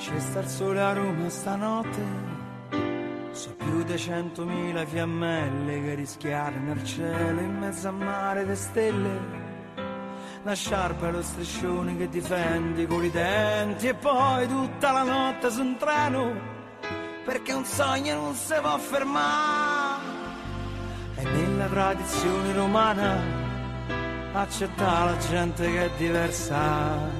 C'è star sole a Roma stanotte. So più di centomila fiammelle che rischiare nel cielo in mezzo a mare di stelle. La sciarpa e lo striscione che difendi con i denti. E poi tutta la notte su un treno perché un sogno non si può fermare. E nella tradizione romana accetta la gente che è diversa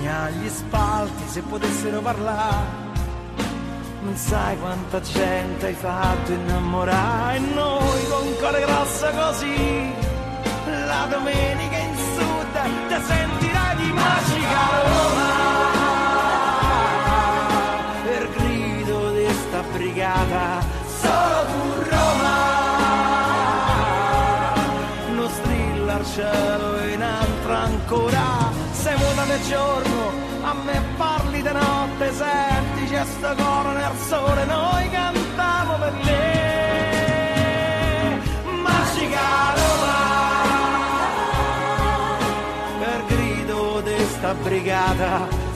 gli spalti se potessero parlare. Non sai quanta gente hai fatto innamorare. E noi con cuore grosso così la domenica in sud te sentirai di magica Roma. Per grido di sta brigata solo tu Roma. Non strilla al cielo in altra ancora sei muta del di notte senti c'è sto coro nel sole noi cantiamo per te magica Roma per grido di sta brigata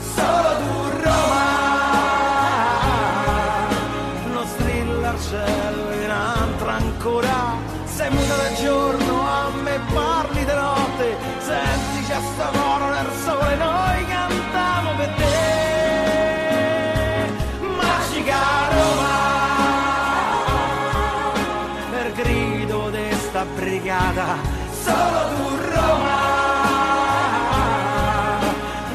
solo tu Roma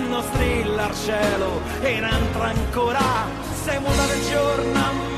non strilla al cielo e altra ancora sei muta del giorno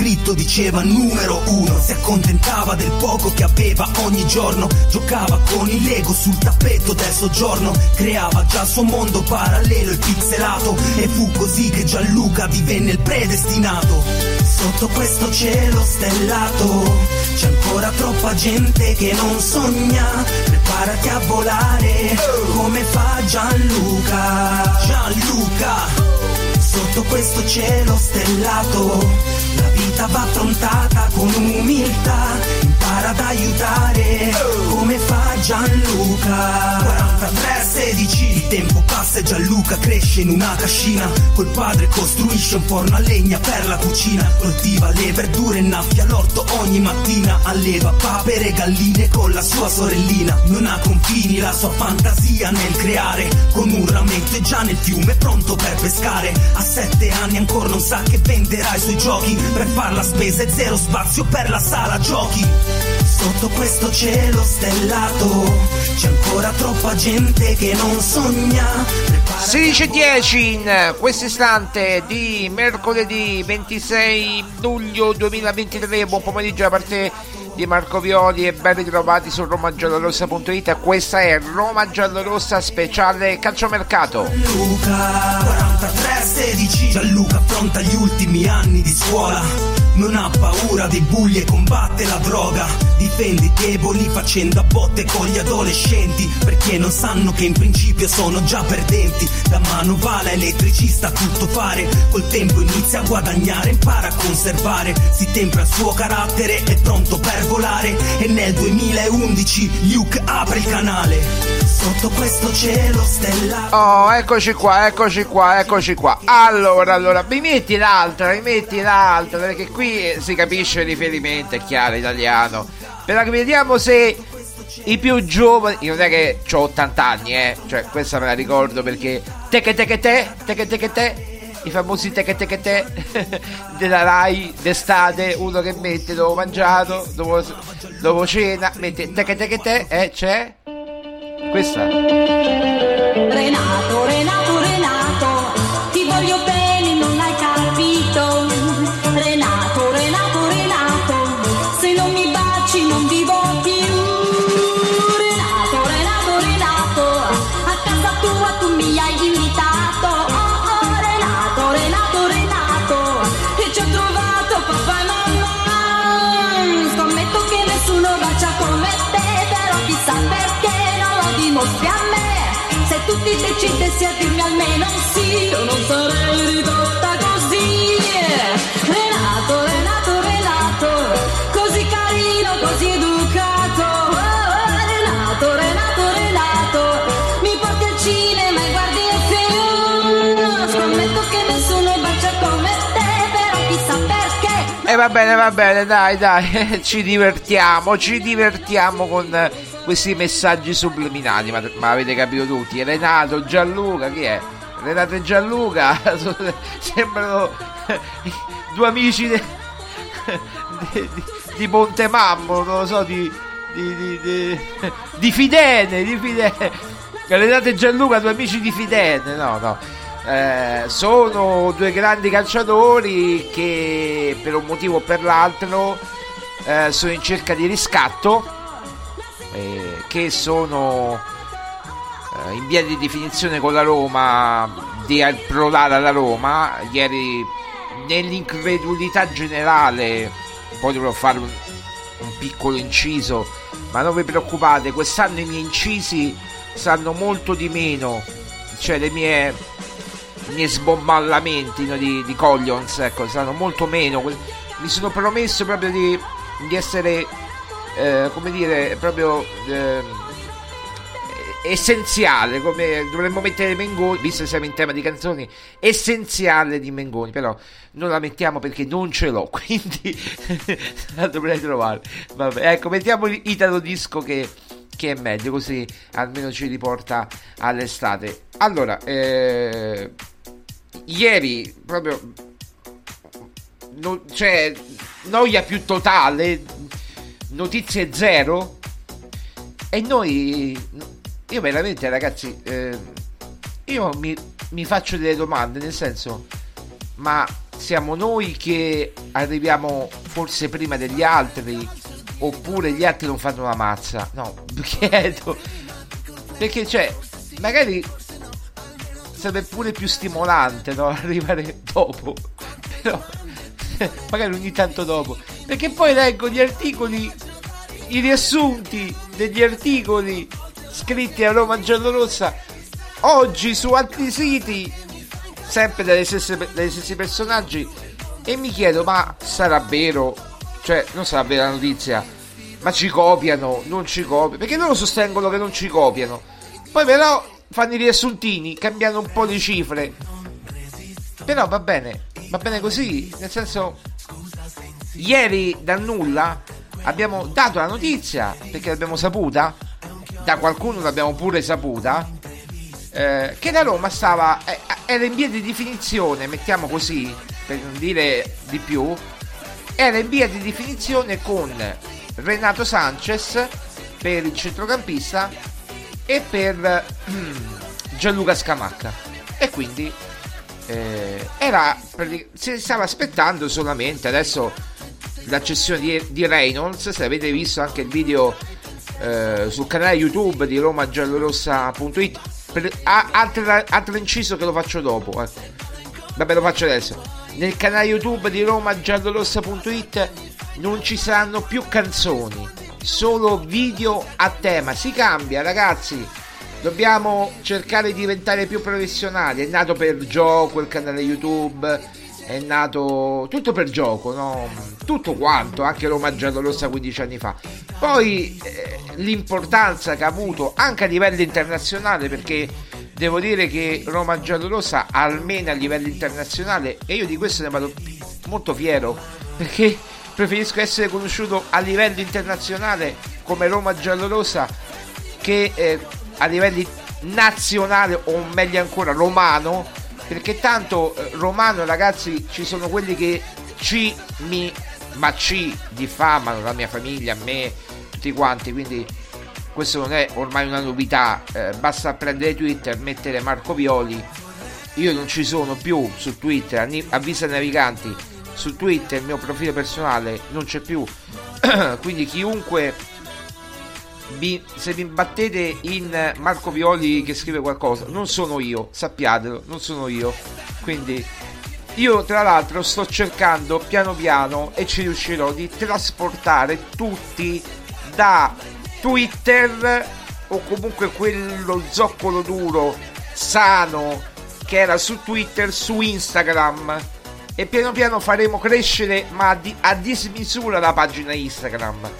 scritto, diceva numero uno Si accontentava del poco che aveva ogni giorno Giocava con il Lego sul tappeto del soggiorno Creava già il suo mondo parallelo e pixelato E fu così che Gianluca divenne il predestinato Sotto questo cielo stellato c'è ancora troppa gente che non sogna. Prepara imparati a volare come fa Gianluca. Gianluca. Sotto questo cielo stellato, la vita va affrontata con umiltà. Impara ad aiutare come fa Gianluca. 43 16 il tempo passa e Gianluca cresce in una cascina. Col padre costruisce un forno a legna per la cucina. Coltiva le verdure e innaffia l'orto ogni mattina. Alleva papere e galline con la sua sorellina. Non ha confini la sua fantasia nel creare. Con un rametto è già nel fiume pronto per pescare. A sette anni ancora non sa che venderà i suoi giochi. Per far la spesa e zero spazio per la sala giochi. Sotto questo cielo stellato c'è ancora troppa gente che non sogna. 16.10 in questo istante di mercoledì 26 luglio 2023. Buon pomeriggio da parte di Marco Violi e ben ritrovati su romagiallorossa.it. Questa è Roma Giallorossa speciale calciomercato. Luca 43 16 Gianluca affronta gli ultimi anni di scuola non ha paura dei bulli e combatte la droga. Difende i deboli facendo a botte con gli adolescenti Perché non sanno che in principio sono già perdenti. Da manovale a elettricista tutto fare Col tempo inizia a guadagnare, impara a conservare. Si tempra il suo carattere, è pronto per volare. E nel 2011 Luke apre il canale. Sotto questo cielo stellato Oh, eccoci qua, eccoci qua, eccoci qua. Allora, allora, mi metti l'altra, mi metti l'altra, perché qui si capisce il riferimento, è chiaro, italiano. Però vediamo se i più giovani, io non è che ho 80 anni, eh, cioè questa me la ricordo perché teche teche te, teche teche te, i famosi teche teche te della Rai d'estate, uno che mette dopo mangiato, dopo, dopo cena, mette teche teche te, eh, c'è? Questa. Renato, Renato, Renato, ti voglio bene, Se tutti decidessi a dirmi almeno sì, io non sarei ridotta così. Renato, Renato, Renato, così carino, così educato. Oh, Renato, Renato, Renato, mi porti al cinema e guardi il film. Scommetto che nessuno bacia come te, però chissà perché. E va bene, va bene, dai, dai, ci divertiamo, ci divertiamo con questi messaggi subliminali, ma, ma avete capito tutti? Renato, Gianluca, chi è? Renato e Gianluca sembrano due amici de- di, di, di Montemammo, non lo so, di, di, di Fidene, di Fidene. Renato e Gianluca, due amici di Fidene, no, no. Eh, sono due grandi calciatori che per un motivo o per l'altro eh, sono in cerca di riscatto, eh, che sono eh, in via di definizione con la Roma, di approdare alla Roma. Ieri nell'incredulità generale, poi dovrò fare un, un piccolo inciso, ma non vi preoccupate, quest'anno i miei incisi sanno molto di meno, cioè le mie, i miei sbomballamenti no, di, di Coglions, ecco, sanno molto meno. Mi sono promesso proprio di, di essere, eh, come dire, proprio... Eh, essenziale come dovremmo mettere Mengoni visto che siamo in tema di canzoni essenziale di Mengoni però non la mettiamo perché non ce l'ho quindi la dovrei trovare. Vabbè, ecco mettiamo Italo Disco che, che, è meglio così almeno ci riporta all'estate. Allora eh, ieri proprio no, cioè noia più totale notizie zero? E noi io veramente ragazzi eh, io mi, mi, faccio delle domande nel senso ma siamo noi che arriviamo forse prima degli altri oppure gli altri non fanno la mazza? No chiedo. Perché cioè magari sarebbe pure più stimolante no? arrivare dopo. Però magari ogni tanto dopo perché poi leggo gli articoli i riassunti degli articoli scritti a Roma Giallorossa oggi su altri siti sempre dagli stessi, dagli stessi personaggi e mi chiedo ma sarà vero? Cioè non sarà vera la notizia ma ci copiano? Non ci copiano perché loro sostengono che non ci copiano. Poi però fanno i riassuntini cambiando un po' di cifre. Però va bene va bene così nel senso ieri da nulla abbiamo dato la notizia perché l'abbiamo saputa da qualcuno l'abbiamo pure saputa eh, che la Roma stava eh, era in via di definizione mettiamo così per non dire di più era in via di definizione con Renato Sanchez per il centrocampista e per Gianluca Scamacca. E quindi eh, era si stava aspettando solamente adesso l'accessione di, di Reynolds se avete visto anche il video eh, sul canale youtube di romagiallorossa.it per, a, altro, altro inciso che lo faccio dopo ecco. vabbè lo faccio adesso. Nel canale youtube di romagiallorossa.it non ci saranno più canzoni solo video a tema. Si cambia ragazzi. Dobbiamo cercare di diventare più professionali. È nato per gioco il canale youtube è nato tutto per gioco, no? tutto quanto, anche Roma Giallorossa 15 anni fa. Poi eh, l'importanza che ha avuto anche a livello internazionale, perché devo dire che Roma Giallorossa, almeno a livello internazionale, e io di questo ne vado molto fiero, perché preferisco essere conosciuto a livello internazionale come Roma Giallorossa che eh, a livello nazionale o meglio ancora romano perché tanto eh, romano ragazzi ci sono quelli che ci mi ma ci diffamano la mia famiglia me tutti quanti quindi questo non è ormai una novità eh, basta prendere twitter mettere Marco Violi. Io non ci sono più su twitter avvisa naviganti su twitter il mio profilo personale non c'è più. Quindi chiunque se vi battete in Marco Violi che scrive qualcosa, non sono io, sappiatelo, non sono io. Quindi io tra l'altro sto cercando piano piano e ci riuscirò di trasportare tutti da Twitter o comunque quello zoccolo duro sano che era su Twitter su Instagram e piano piano faremo crescere ma a, di- a dismisura la pagina Instagram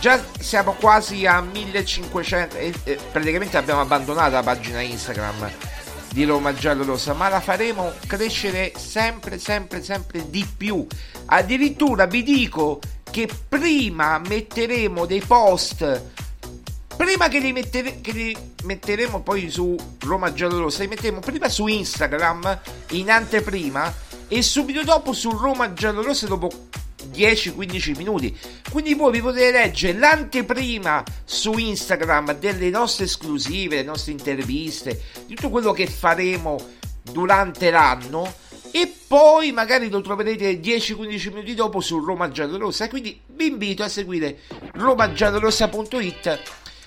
già siamo quasi a 1500 e, e, praticamente abbiamo abbandonato la pagina Instagram di Roma Giallo Rossa ma la faremo crescere sempre sempre sempre di più. Addirittura vi dico che prima metteremo dei post prima che li, mettere, che li metteremo poi su Roma Giallo Rossa li metteremo prima su Instagram in anteprima e subito dopo su Roma Giallo Rossa dopo 10-15 minuti. Quindi voi vi potete leggere l'anteprima su Instagram delle nostre esclusive, le nostre interviste, di tutto quello che faremo durante l'anno e poi magari lo troverete 10-15 minuti dopo su Roma Giallorossa. Quindi vi invito a seguire romagiallorossa.it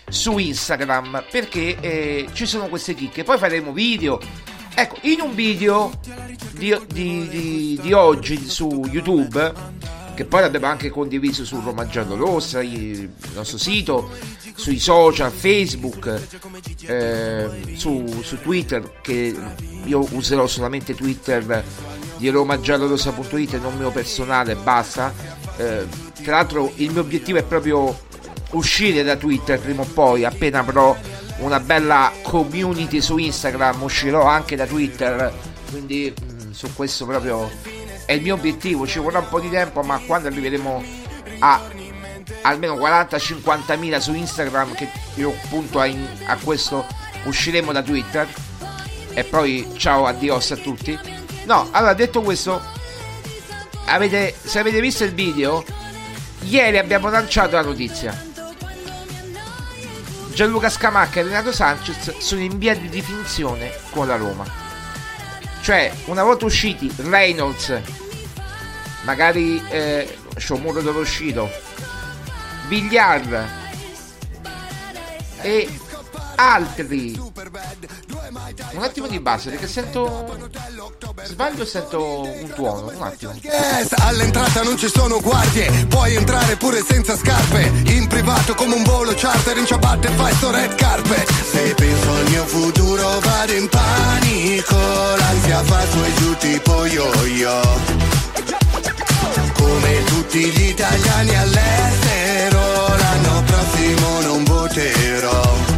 su Instagram perché eh, ci sono queste chicche. Poi faremo video. Ecco, in un video di, di, di, di oggi su YouTube che poi l'abbiamo anche condiviso su Roma Giallo Rossa, il nostro sito, sui social, Facebook, eh, su, su, Twitter, che io userò solamente Twitter di romagiallorossa.it e non mio personale, basta. Eh, tra l'altro il mio obiettivo è proprio uscire da Twitter prima o poi, appena avrò una bella community su Instagram, uscirò anche da Twitter, quindi mh, su questo proprio è il mio obiettivo, ci vorrà un po' di tempo, ma quando arriveremo a almeno 40-50 mila su Instagram, che io punto a, in, a, questo, usciremo da Twitter. E poi ciao, addios a tutti. No, allora detto questo, avete, se avete visto il video, ieri abbiamo lanciato la notizia. Gianluca Scamacca e Renato Sanchez sono in via di definizione con la Roma. Cioè, una volta usciti Reynolds, magari eh, Shomuro dove uscito, Villar. E altri Un attimo di base perché sento. Sbaglio sento un tuono. Un attimo. All'entrata non ci sono guardie, puoi entrare pure senza scarpe. In privato come un volo charter, in ciabatte fai sto red carpet. Se penso al mio futuro vado in panico, l'ansia fa su e giù tipo yo-yo. Come tutti gli italiani all'estero, l'anno prossimo non voterò.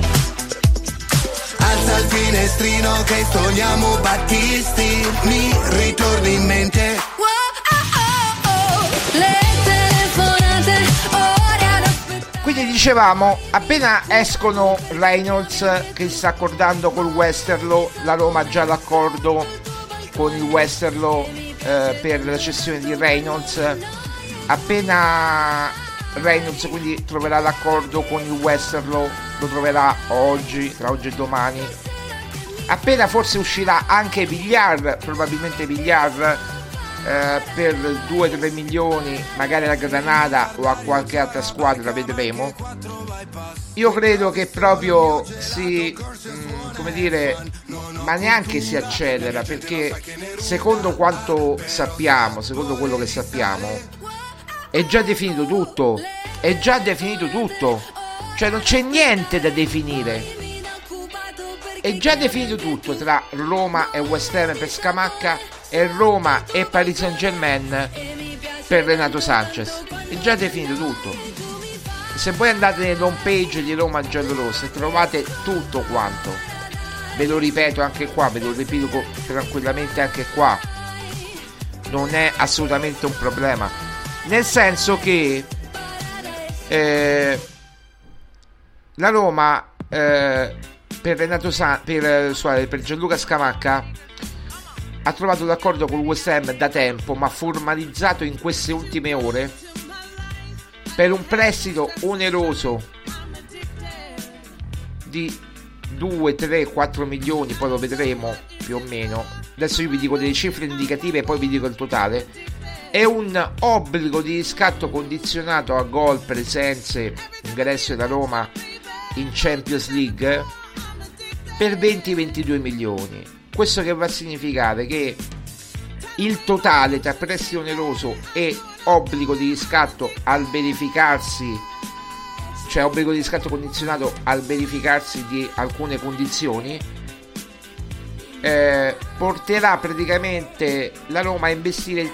Alza il finestrino che sogniamo Battisti, mi ritorni in mente. Le telefonate, ore ad aspettare. Quindi dicevamo, appena escono Reynolds che si sta accordando col Westerlo, la Roma ha già l'accordo con il Westerlo eh, per la cessione di Reynolds. Appena Reynolds quindi troverà l'accordo con il Westerlo, lo troverà oggi, tra oggi e domani. Appena forse uscirà anche Villar, probabilmente Villar eh, per 2-3 milioni, magari a Granada o a qualche altra squadra, vedremo. Io credo che proprio si, mh, come dire, ma neanche si accelera perché secondo quanto sappiamo, secondo quello che sappiamo, è già definito tutto, è già definito tutto, cioè non c'è niente da definire. È già definito tutto tra Roma e West Ham per Scamacca e Roma e Paris Saint Germain per Renato Sanchez. È già definito tutto. Se voi andate nell'home page di Roma Giallorossa trovate tutto quanto. Ve lo ripeto anche qua, ve lo ripeto tranquillamente anche qua. Non è assolutamente un problema. Nel senso che eh, la Roma eh, per Renato San, per, eh, scusate, per Gianluca Scamacca ha trovato l'accordo con West Ham da tempo, ma formalizzato in queste ultime ore per un prestito oneroso di 2, 3, 4 milioni, poi lo vedremo più o meno. Adesso io vi dico delle cifre indicative e poi vi dico il totale. È un obbligo di riscatto condizionato a gol, presenze, ingresso da Roma in Champions League per 20-22 milioni. Questo che va a significare che il totale tra prestito oneroso e obbligo di riscatto al verificarsi, cioè obbligo di riscatto condizionato al verificarsi di alcune condizioni, eh, porterà praticamente la Roma a investire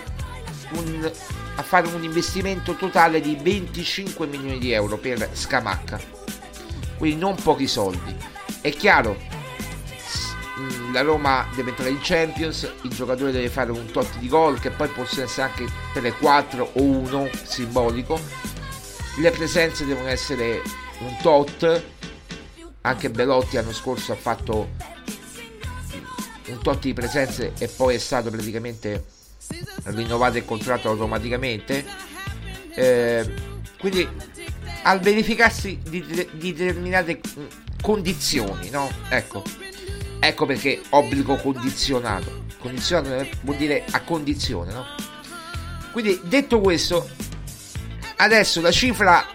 un, a fare un investimento totale di 25 milioni di euro per Scamacca. Quindi non pochi soldi. È chiaro, la Roma deve entrare in Champions, il giocatore deve fare un tot di gol che poi possono essere anche 3, 4 o 1 simbolico. Le presenze devono essere un tot. Anche Belotti l'anno scorso ha fatto un tot di presenze e poi è stato praticamente rinnovato il contratto automaticamente. Eh, quindi al verificarsi di, di determinate condizioni, no? Ecco, ecco perché obbligo condizionato. Condizionato vuol dire a condizione, no? Quindi detto questo, adesso la cifra,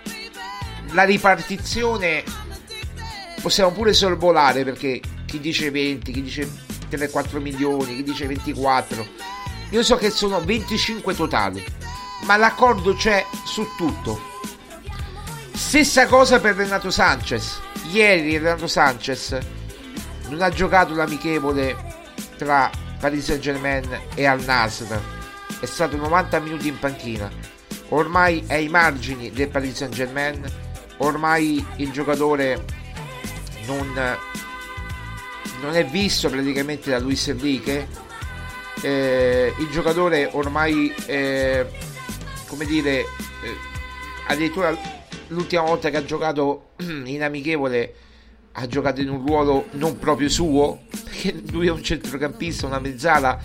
la ripartizione possiamo pure sorvolare perché chi dice 20, chi dice 3-4 milioni, chi dice 24. Io so che sono 25 totali, ma l'accordo c'è su tutto. Stessa cosa per Renato Sanchez. Ieri Renato Sanchez non ha giocato l'amichevole tra Paris Saint Germain e Al Nasr. È stato 90 minuti in panchina. Ormai è ai margini del Paris Saint Germain. Ormai il giocatore non, non è visto praticamente da Luis Enrique. Eh, il giocatore ormai, eh, come dire, eh, addirittura l'ultima volta che ha giocato in amichevole ha giocato in un ruolo non proprio suo perché lui è un centrocampista una mezzala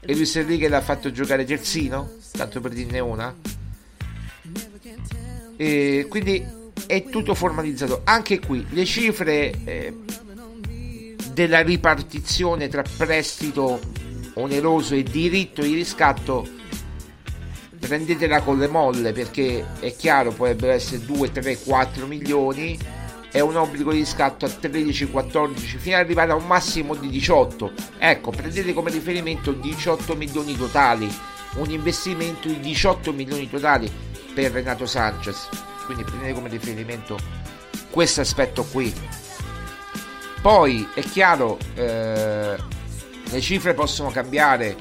e Luis Enrique l'ha fatto giocare terzino tanto per dirne una. E quindi è tutto formalizzato. Anche qui le cifre eh, della ripartizione tra prestito oneroso e diritto di riscatto prendetela con le molle perché è chiaro potrebbero essere 2, 3, 4 milioni. È un obbligo di riscatto a 13-14 fino ad arrivare a un massimo di 18 ecco prendete come riferimento 18 milioni totali un investimento di 18 milioni totali per Renato Sanchez. Quindi prendete come riferimento questo aspetto qui. Poi è chiaro eh, le cifre possono cambiare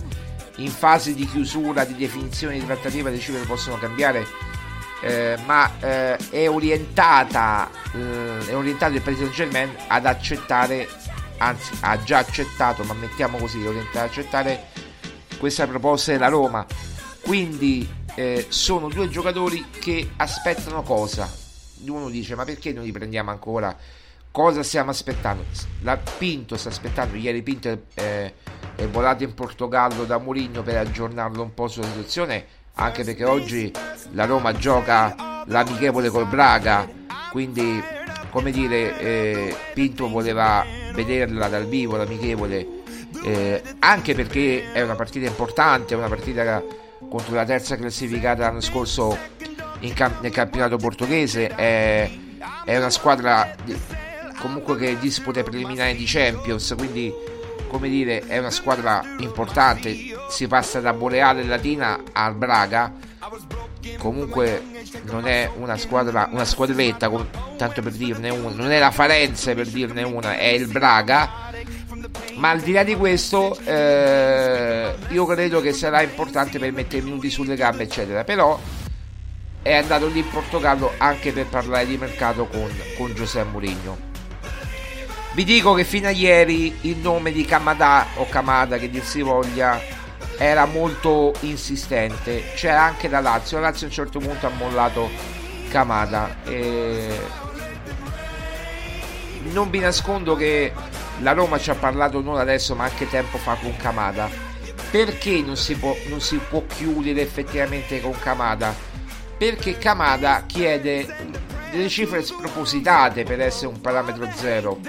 in fase di chiusura di definizione di trattativa le cifre possono cambiare eh, ma eh, è orientata eh, è orientato il Paris Saint Germain ad accettare anzi ha già accettato ma mettiamo così è orientato ad accettare questa proposta della Roma. Quindi eh, sono due giocatori che aspettano cosa? Uno dice ma perché non li prendiamo ancora cosa stiamo aspettando? La Pinto sta aspettando ieri Pinto è, è volato in Portogallo da Mourinho per aggiornarlo un po' sulla situazione anche perché oggi la Roma gioca l'amichevole col Braga, quindi come dire eh, Pinto voleva vederla dal vivo l'amichevole, eh, anche perché è una partita importante, è una partita contro la terza classificata l'anno scorso cam- nel campionato portoghese, è, è una squadra di, comunque che disputa preliminari di Champions, quindi come dire, è una squadra importante. Si passa da Boreale Latina al Braga. Comunque non è una squadra, una squadretta, tanto per dirne una, non è la Farenze per dirne una, è il Braga. Ma al di là di questo, eh, io credo che sarà importante per mettere minuti sulle gambe, eccetera. Però è andato lì in Portogallo anche per parlare di mercato con, con Giuseppe Mourinho. Vi dico che fino a ieri il nome di Kamada o Kamada che dir si voglia era molto insistente. C'era anche la Lazio. La Lazio a un certo punto ha mollato Kamada. E... Non vi nascondo che la Roma ci ha parlato non adesso ma anche tempo fa con Kamada. Perché non si può, non si può chiudere effettivamente con Kamada? Perché Kamada chiede delle cifre spropositate per essere un parametro zero.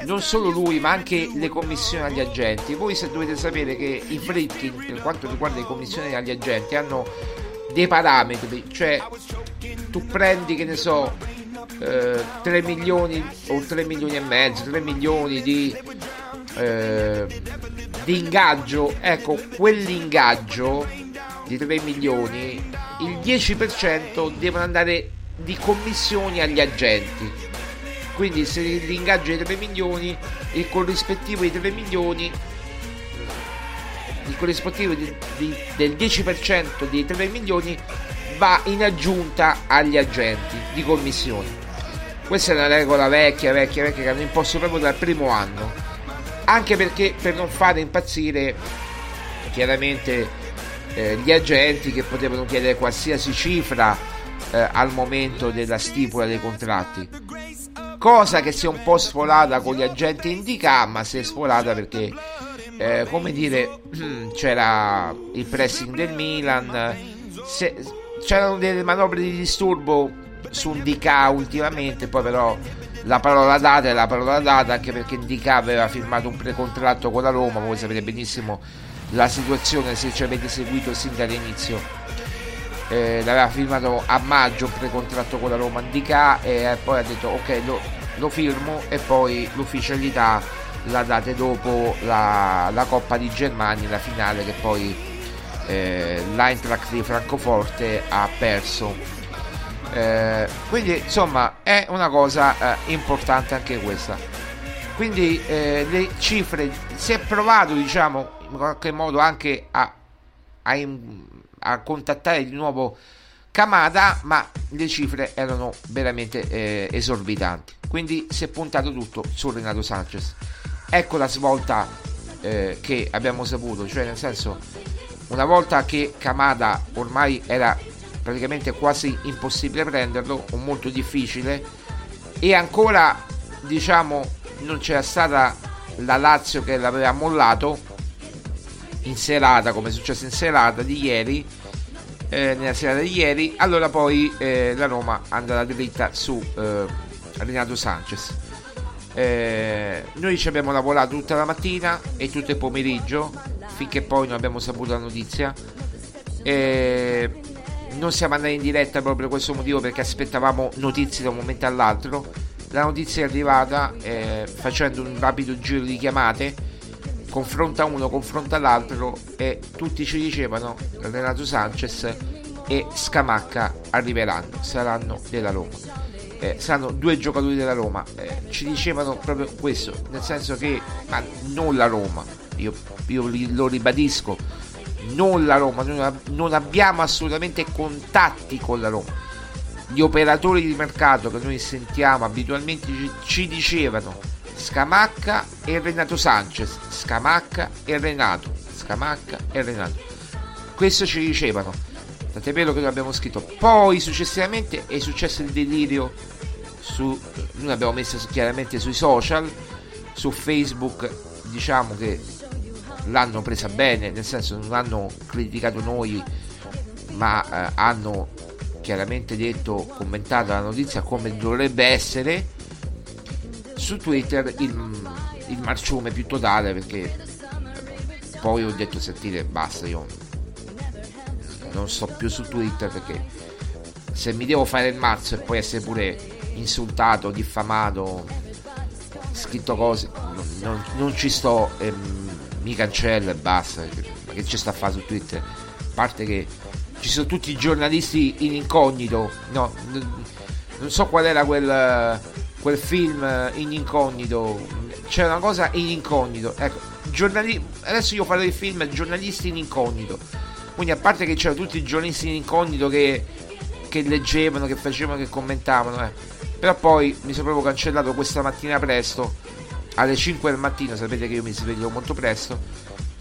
Non solo lui ma anche le commissioni agli agenti. Voi se dovete sapere che i Fritkin per quanto riguarda le commissioni agli agenti hanno dei parametri cioè tu prendi che ne so eh, 3 milioni o 3 milioni e mezzo 3 milioni di eh, di ingaggio. Ecco quell'ingaggio di 3 milioni il 10% devono andare di commissioni agli agenti. Quindi se l'ingaggio è 3 milioni il corrispettivo di 3 milioni il corrispettivo di, di, del 10% dei 3 milioni va in aggiunta agli agenti di commissione questa è una regola vecchia vecchia vecchia che hanno imposto proprio dal primo anno. Anche perché per non fare impazzire chiaramente eh, gli agenti che potevano chiedere qualsiasi cifra eh, al momento della stipula dei contratti. Cosa che si è un po' sfolata con gli agenti indica ma si è sfolata perché eh, come dire c'era il pressing del Milan se, c'erano delle manovre di disturbo su DK ultimamente poi però la parola data è la parola data anche perché DK aveva firmato un precontratto con la Roma voi sapete benissimo la situazione se ci avete seguito sin dall'inizio eh, l'aveva firmato a maggio precontratto con la Roma Indica e poi ha detto ok lo, lo firmo e poi l'ufficialità la date dopo la, la, Coppa di Germania, la finale che poi eh, l'Eintracht di Francoforte ha perso. Eh, quindi insomma è una cosa eh, importante anche questa. Quindi eh, le cifre si è provato diciamo in qualche modo anche a, a, a contattare di nuovo Kamada, ma le cifre erano veramente eh, esorbitanti. Quindi si è puntato tutto su Renato Sanchez. Ecco la svolta eh, che abbiamo saputo, cioè nel senso, una volta che Kamada ormai era praticamente quasi impossibile prenderlo, o molto difficile, e ancora diciamo non c'era stata la Lazio che l'aveva mollato in serata, come è successo in serata di ieri, eh, nella serata di ieri, allora poi eh, la Roma andrà dritta su eh, Renato Sanchez. Eh, noi ci abbiamo lavorato tutta la mattina e tutto il pomeriggio finché poi non abbiamo saputo la notizia. Non siamo andati in diretta proprio per questo motivo perché aspettavamo notizie da un momento all'altro la notizia è arrivata eh, facendo un rapido giro di chiamate, confronta uno, confronta l'altro e tutti ci dicevano Renato Sanchez e Scamacca arriveranno, saranno della Roma. Eh, saranno due giocatori della Roma. Eh, ci dicevano proprio questo, nel senso che ma non la Roma, io, io li- lo ribadisco, non la Roma, non non abbiamo assolutamente contatti con la Roma. Gli operatori di mercato che noi sentiamo abitualmente ci, ci dicevano Scamacca e Renato Sanchez, Scamacca e Renato, Scamacca e Renato. Questo ci dicevano. Tant'è vero che lo abbiamo scritto. Poi successivamente è successo il delirio su noi l'abbiamo messo chiaramente sui social, su Facebook, diciamo che l'hanno presa bene, nel senso non hanno criticato noi, ma eh, hanno chiaramente detto, commentato la notizia come dovrebbe essere. Su Twitter il, il marciume più totale perché poi ho detto sentite basta io non sto più su Twitter perché se mi devo fare il mazzo e poi essere pure insultato, diffamato, scritto cose, non, non- non ci sto, e mi cancello e basta. Ma che ci sta a fare su Twitter? A parte che ci sono tutti i giornalisti in incognito, no, n- non so qual era quel, quel film in incognito, c'è una cosa in incognito, ecco, giornali- adesso io farò il film giornalisti in incognito, quindi a parte che c'erano tutti i giornalisti in incognito che, che leggevano, che facevano, che commentavano, eh. però poi mi sono proprio cancellato questa mattina presto, alle 5 del mattino, sapete che io mi sveglio molto presto,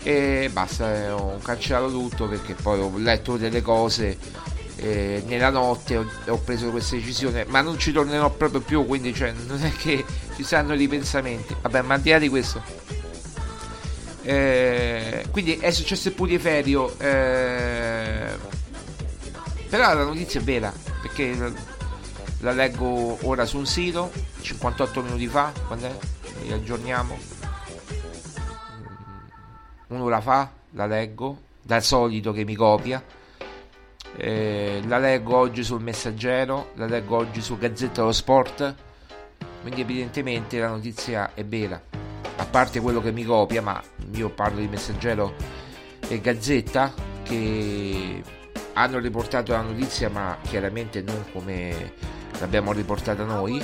e basta, eh, ho cancellato tutto perché poi ho letto delle cose eh, nella notte ho, ho preso questa decisione, ma non ci tornerò proprio più, quindi cioè, non è che ci saranno ripensamenti. Vabbè, ma al di là di questo. eh, quindi è successo il putiferio. eh, però la notizia è vera, perché la, la leggo ora su un sito, 58 minuti fa, quando è? Li aggiorniamo. Un'ora fa la leggo, dal solito che mi copia. Eh, la leggo oggi sul Messaggero, la leggo oggi su Gazzetta dello Sport, quindi evidentemente la notizia è vera, a parte quello che mi copia, ma io parlo di Messaggero e Gazzetta che hanno riportato la notizia, ma chiaramente non come l'abbiamo riportata noi.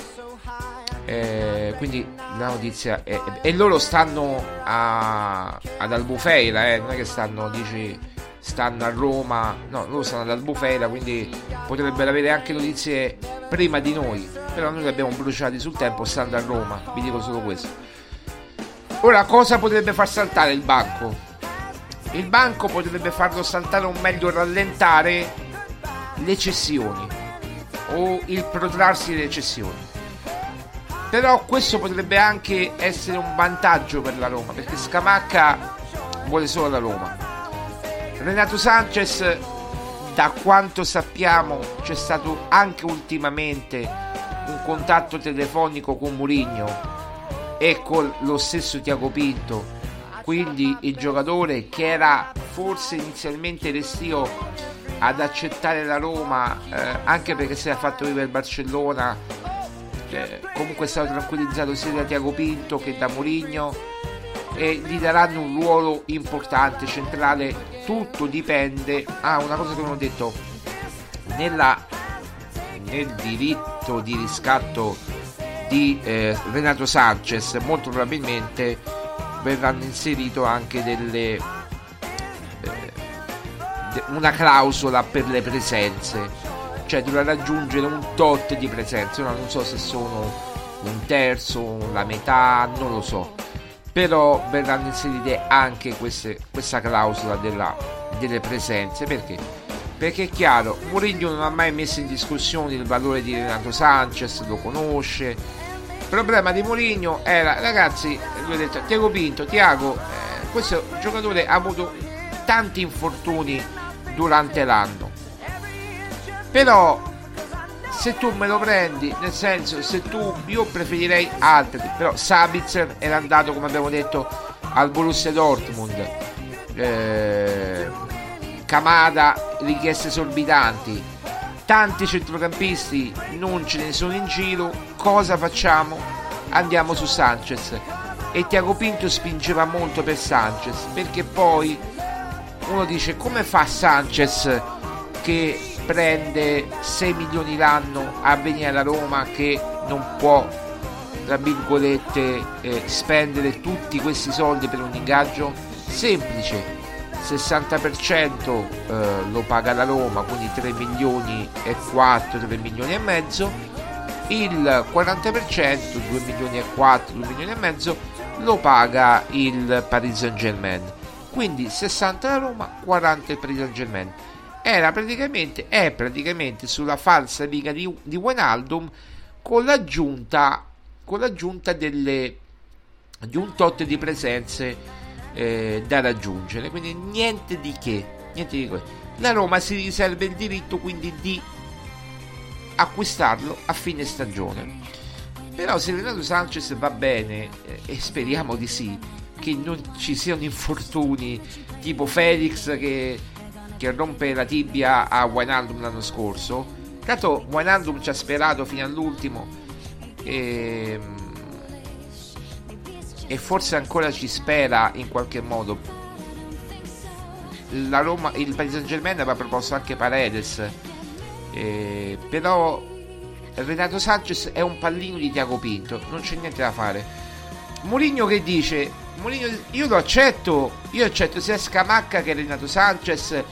Eh, quindi la notizia è, e loro stanno a, ad Albufeira, eh, non è che stanno, dici, stanno a Roma, no, loro stanno ad Albufeira, quindi potrebbero avere anche notizie prima di noi, però noi li abbiamo bruciati sul tempo stando a Roma, vi dico solo questo. Ora, cosa potrebbe far saltare il banco? Il banco potrebbe farlo saltare o meglio rallentare le cessioni o il protrarsi delle cessioni. Però questo potrebbe anche essere un vantaggio per la Roma, perché Scamacca vuole solo la Roma. Renato Sanchez, da quanto sappiamo, c'è stato anche ultimamente un contatto telefonico con Mourinho e con lo stesso Tiago Pinto. Quindi il giocatore che era forse inizialmente restio ad accettare la Roma, eh, anche perché si era fatto vivere il Barcellona, eh, comunque è stato tranquillizzato sia da Tiago Pinto che da Mourinho e gli daranno un ruolo importante, centrale. Tutto dipende. Ah, una cosa che non ho detto. Nella, nel diritto di riscatto di eh, Renato Sanchez, molto probabilmente verranno inserito anche delle eh, una clausola per le presenze cioè dovrà raggiungere un tot di presenze ora non so se sono un terzo la metà non lo so però verranno inserite anche queste, questa clausola della- delle presenze. Perché? perché è chiaro Mourinho non ha mai messo in discussione il valore di Renato Sanchez lo conosce. Il problema di Mourinho era ragazzi gli ho detto Tiago Pinto Tiago eh, questo giocatore ha avuto tanti infortuni durante l'anno però se tu me lo prendi nel senso se tu io preferirei altri però Sabitzer era andato come abbiamo detto al Borussia Dortmund eh, Kamada richieste esorbitanti tanti centrocampisti non ce ne sono in giro, cosa facciamo? Andiamo su Sanchez. E Tiago Pinto spingeva molto per Sanchez, perché poi uno dice come fa Sanchez che prende 6 milioni l'anno a venire alla Roma che non può tra virgolette eh, spendere tutti questi soldi per un ingaggio semplice. 60% eh, lo paga la Roma quindi 3 milioni e 4 3 milioni e mezzo. Il 40% 2 milioni e 4 2 milioni e mezzo lo paga il Paris Saint Germain quindi 60 la Roma 40 il Paris Saint Germain praticamente è praticamente sulla falsa riga di, di Wijnaldum con l'aggiunta con l'aggiunta delle, di un tot di presenze eh, da raggiungere. Quindi niente di che, niente di. La Roma si riserva il diritto quindi di acquistarlo a fine stagione. Però se Renato Sanchez va bene, eh, e speriamo di sì, che non ci siano infortuni tipo Felix che, che rompe la tibia a Wijnaldum l'anno scorso. Tanto Wijnaldum ci ha sperato fino all'ultimo e, e forse ancora ci spera in qualche modo. Roma, il Paris Saint Germain aveva proposto anche Paredes eh, però Renato Sanchez è un pallino di Tiago Pinto non c'è niente da fare. Mourinho che dice? Mourinho, io lo accetto io accetto sia Scamacca che Renato Sanchez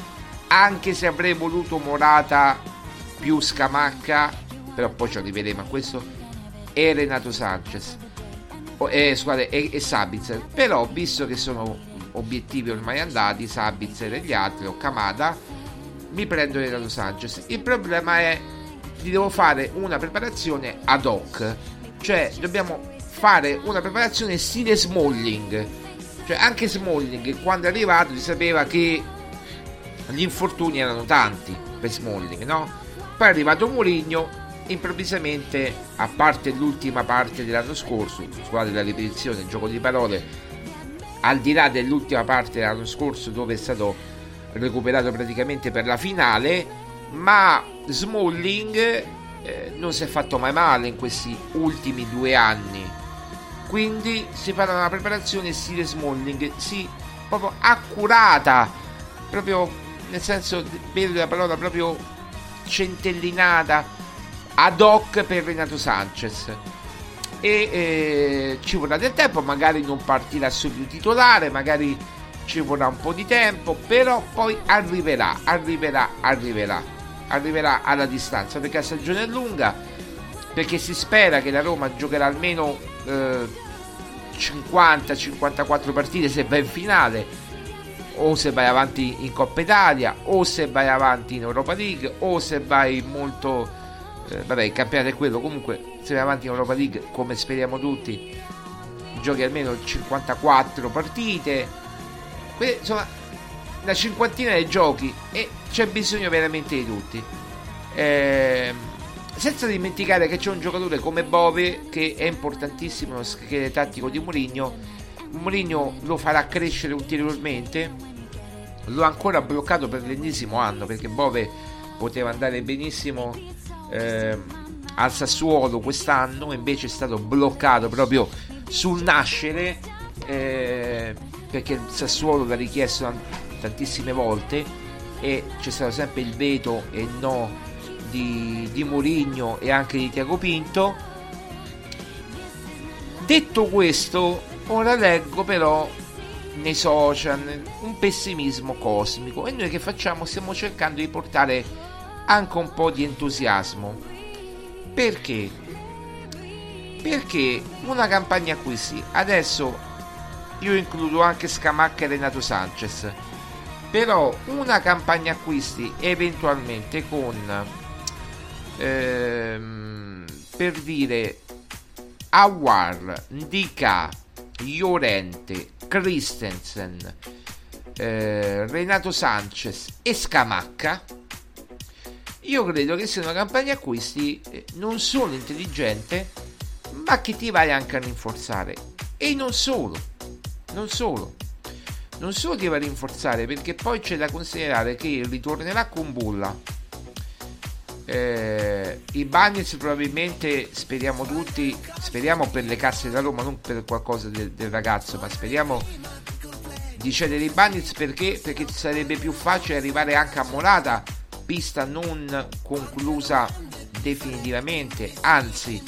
anche se avrei voluto Morata più Scamacca però poi ci arriveremo a questo e Renato Sanchez. E, scusate, e, e Sabitzer. Però visto che sono obiettivi ormai andati Sabitzer e gli altri o Kamada mi prendo Renato Sanchez. Il problema è che devo fare una preparazione ad hoc. Cioè dobbiamo fare una preparazione stile Smalling. Cioè anche Smalling quando è arrivato si sapeva che gli infortuni erano tanti per Smalling no? poi è arrivato Mourinho improvvisamente, a parte l'ultima parte dell'anno scorso, scusate la ripetizione, gioco di parole, al di là dell'ultima parte dell'anno scorso dove è stato recuperato praticamente per la finale, ma Smalling eh, non si è fatto mai male in questi ultimi due anni. Quindi si farà una preparazione stile Smalling, sì, proprio accurata, proprio nel senso vero della parola, proprio centellinata ad hoc per Renato Sanchez. E eh, ci vorrà del tempo magari non partirà subito titolare magari ci vorrà un po' di tempo però poi arriverà arriverà arriverà arriverà alla distanza perché la stagione è lunga perché si spera che la Roma giocherà almeno eh, 50-54 partite se va in finale o se vai avanti in Coppa Italia o se vai avanti in Europa League o se vai molto eh, vabbè il campionato è quello. Comunque se vai avanti in Europa League come speriamo tutti giochi almeno 54 partite. Que- insomma una cinquantina di giochi e c'è bisogno veramente di tutti. Eh, senza dimenticare che c'è un giocatore come Bove che è importantissimo nello schede tattico di Mourinho Mourinho lo farà crescere ulteriormente lo ha ancora bloccato per l'ennesimo anno perché Bove poteva andare benissimo eh, al Sassuolo quest'anno, invece è stato bloccato proprio sul nascere eh, perché il Sassuolo l'ha richiesto tantissime volte e c'è stato sempre il veto e no di, di Mourinho e anche di Tiago Pinto. Detto questo, ora leggo però nei social un pessimismo cosmico e noi che facciamo? Stiamo cercando di portare anche un po' di entusiasmo. Perché? Perché una campagna acquisti, adesso io includo anche Scamacca e Renato Sanchez, però una campagna acquisti eventualmente con, ehm, per dire, Awar, Ndika, Llorente, Christensen, eh, Renato Sanchez e Scamacca io credo che sia una campagna acquisti eh, non solo intelligente, ma che ti vai anche a rinforzare. E non solo, non solo, non solo ti va a rinforzare, perché poi c'è da considerare che ritornerà con Bulla. Eh, i Bagnets probabilmente speriamo tutti, speriamo per le casse della Roma, non per qualcosa del, del ragazzo, ma speriamo di cedere i Bagnets perché? Perché sarebbe più facile arrivare anche a Morata, pista non conclusa definitivamente, anzi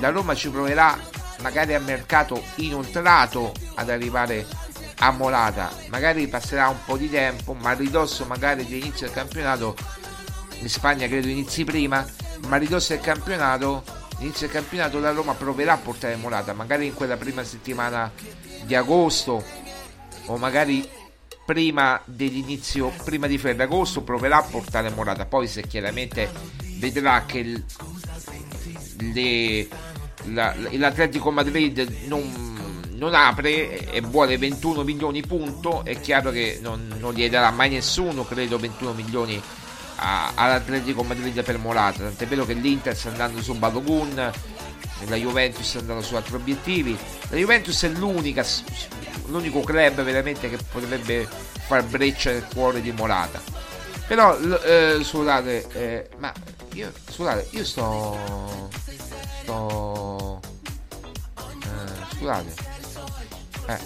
la Roma ci proverà magari a mercato inoltrato ad arrivare a Morata, magari passerà un po' di tempo, ma a ridosso magari dell'inizio del campionato in Spagna credo inizi prima, ma ridosso del campionato, inizio del campionato la Roma proverà a portare Morata, magari in quella prima settimana di agosto o magari prima dell'inizio, prima di Ferragosto proverà a portare Morata, poi se chiaramente vedrà che il, le, la, l'Atletico Madrid non, non, apre e vuole 21 milioni punto, è chiaro che non, non gli darà mai nessuno, credo 21 milioni a, all'Atletico Madrid per Morata, tant'è vero che l'Inter sta andando su Balogun, la Juventus sta andando su altri obiettivi, la Juventus è l'unica, l'unico club veramente che potrebbe far breccia nel cuore di Morata. Però, eh, scusate, eh, ma io, scusate, io sto, sto, eh, scusate, eh,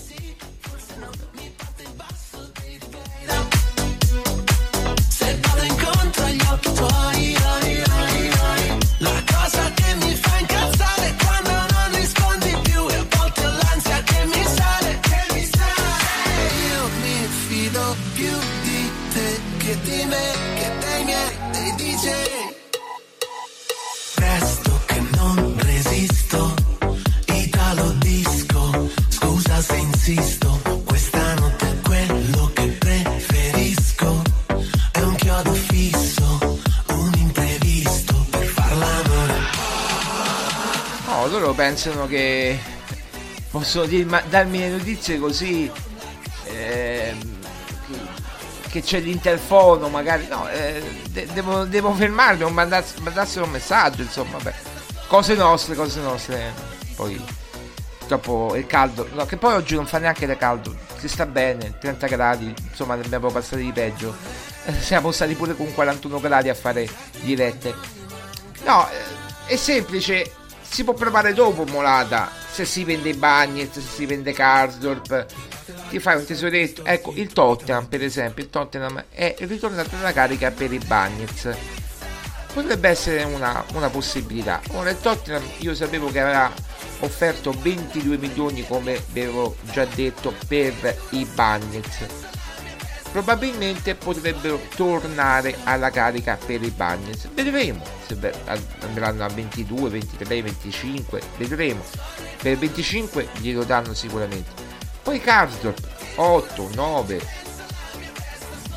incontro agli occhi tuoi La cosa loro pensano che Posso dirmi, darmi le notizie così ehm, che c'è l'interfono magari no eh, de- devo, devo, fermarmi o mandass- mandassero un messaggio insomma beh. cose nostre cose nostre poi dopo il caldo no, che poi oggi non fa neanche da caldo si sta bene 30 gradi insomma ne abbiamo passati di peggio eh, siamo stati pure con 41 gradi a fare dirette no eh, è semplice si può provare dopo Molata se si vende Bagnets se si vende Karsdorp ti fai un tesoretto. Ecco, il Tottenham, per esempio, il Tottenham è ritornato alla carica per i Bagnets. Potrebbe essere una, una possibilità. Ora, il Tottenham io sapevo che aveva offerto 22 milioni, come avevo già detto, per i Bagnets. Probabilmente potrebbero tornare alla carica per i Bagnets. Vedremo se andranno a 22, 23, 25. Vedremo. Per 25 glielo danno sicuramente. Poi Karsdorp 8, 9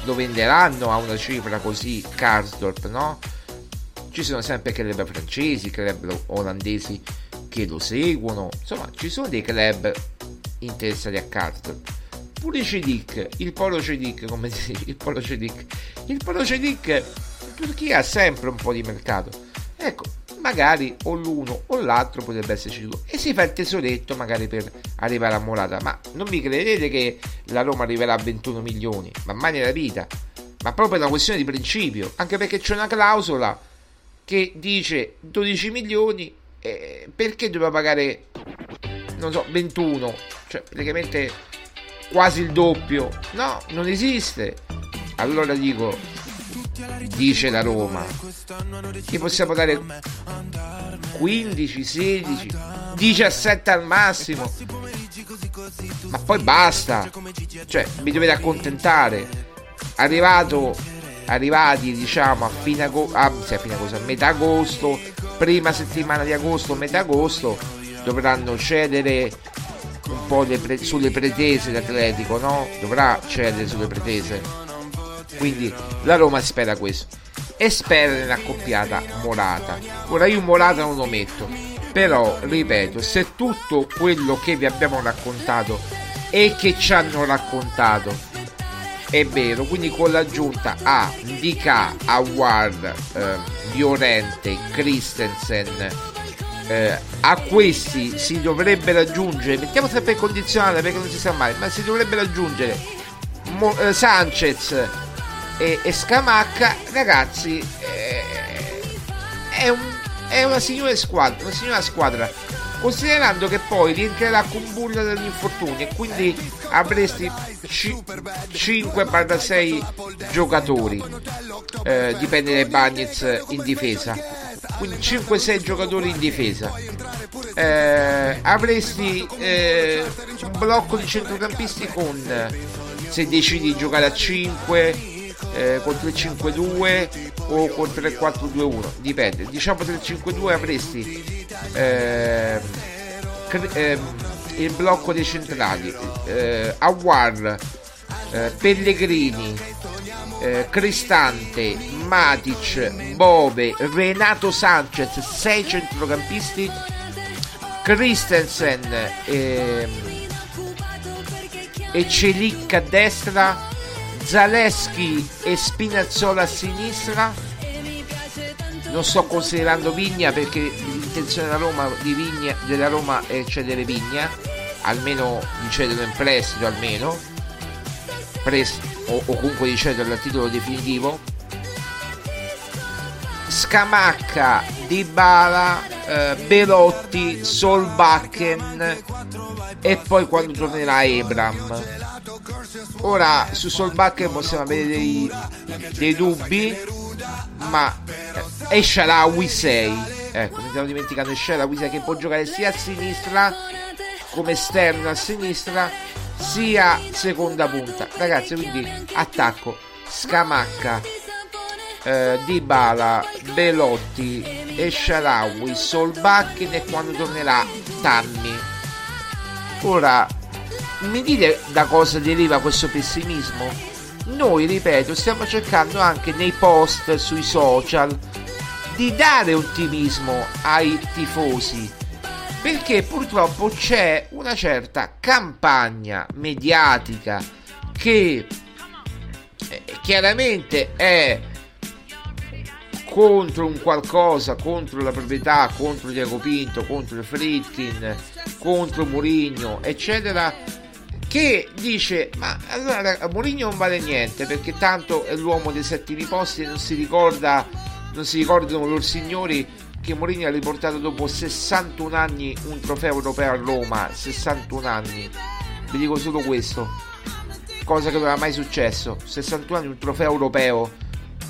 lo venderanno a una cifra così Karsdorp, no? Ci sono sempre club francesi, club olandesi che lo seguono, insomma ci sono dei club interessati a Karsdorp. Pure Cedic, il Polo Cedic, come si dice, il Polo Cedic, il Polo Cedic, in Turchia ha sempre un po' di mercato. Ecco, magari o l'uno o l'altro potrebbe esserci due e si fa il tesoretto magari per arrivare a Morata. Ma non mi credete che la Roma arriverà a 21 milioni? Ma mai nella vita. Ma proprio è una questione di principio. Anche perché c'è una clausola che dice 12 milioni eh, perché doveva pagare non so 21 cioè praticamente quasi il doppio. No non esiste. Allora dico dice la Roma che possiamo dare 15, 16, 17 al massimo. Ma poi basta. Cioè vi dovete accontentare. Arrivato arrivati diciamo a fine agosto a, a fine agosto a metà agosto prima settimana di agosto metà agosto dovranno cedere un po' pre- sulle pretese l'Atletico no? dovrà cedere sulle pretese quindi la Roma spera questo. E spera nell'accoppiata Morata. Ora io Morata non lo metto. Però, ripeto, se tutto quello che vi abbiamo raccontato e che ci hanno raccontato è vero, quindi con l'aggiunta a Dika, Award, eh, Violente, Christensen, eh, a questi si dovrebbe raggiungere, mettiamo sempre condizionale perché non si sa mai, ma si dovrebbe raggiungere Mo, eh, Sanchez, e, e Scamacca, ragazzi, eh, è, un, è una signora squadra, una signora squadra. Considerando che poi rientrerà con bulla dagli infortuni e quindi avresti 5-6 giocatori, eh, dipende dai Bagnets in difesa, quindi 5-6 giocatori in difesa. Eh, avresti eh, un blocco di centrocampisti con se decidi di giocare a 5 eh, con 3-5-2 o con 3-4-2-1 dipende diciamo 3-5-2 avresti eh, cre- ehm, il blocco dei centrali eh, Awar eh, Pellegrini eh, Cristante Matic Bove Renato Sanchez 6 centrocampisti Christensen ehm, e Celic a destra Zaleschi e Spinazzola a sinistra. Non sto considerando Vigna perché l'intenzione della Roma, Vigna, della Roma è cedere Vigna almeno di cederlo in prestito almeno Prest- o, o comunque di cederlo a titolo definitivo Scamacca, Dybala, eh, Belotti, Solbakken e poi quando tornerà Ebram. Ora su Solbakken possiamo avere dei, dei dubbi, ma è Sharawi 6. Ecco, mi stavo dimenticando Sharawi 6 che può giocare sia a sinistra come esterno a sinistra sia seconda punta. Ragazzi, quindi attacco Scamacca eh, Dybala, Belotti e Sharawi, Solbakken e quando tornerà Tammy. Ora, mi dite da cosa deriva questo pessimismo? Noi, ripeto, stiamo cercando anche nei post sui social di dare ottimismo ai tifosi perché purtroppo c'è una certa campagna mediatica che eh, chiaramente è contro un qualcosa, contro la proprietà, contro Diego Pinto, contro Fritkin, contro Mourinho, eccetera, che dice ma allora Mourinho non vale niente perché tanto è l'uomo dei settimi posti e non si ricorda, non si ricordano loro signori che Mourinho ha riportato dopo 61 anni un trofeo europeo a Roma, 61 anni. Vi dico solo questo. Cosa che non era mai successo. 61 anni un trofeo europeo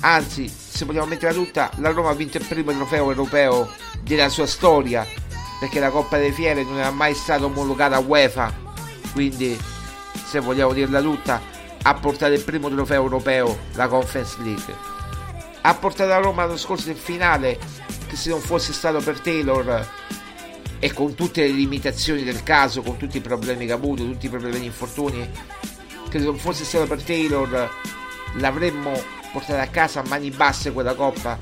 Anzi, se vogliamo metterla tutta, la Roma ha vinto il primo trofeo europeo della sua storia, perché la Coppa delle Fiere non era mai stata omologata a UEFA. Quindi, se vogliamo dirla tutta, ha portato il primo trofeo europeo, la Conference League. Ha portato la Roma l'anno scorso in finale, che se non fosse stato per Taylor e con tutte le limitazioni del caso, con tutti i problemi che ha avuto, tutti i problemi di infortuni, che se non fosse stato per Taylor l'avremmo portare a casa a mani basse quella coppa.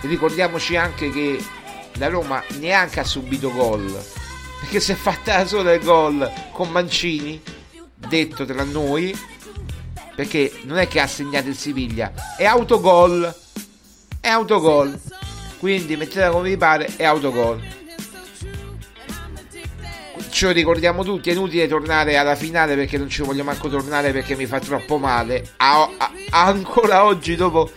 Ricordiamoci anche che la Roma neanche ha subito gol, perché si è fatta da sola il gol con Mancini, detto tra noi, perché non è che ha segnato il Siviglia, è autogol, è autogol, quindi mettetela come vi pare, è autogol. Lo ricordiamo tutti, è inutile tornare alla finale perché non ci voglio manco tornare perché mi fa troppo male. A, a, ancora oggi, dopo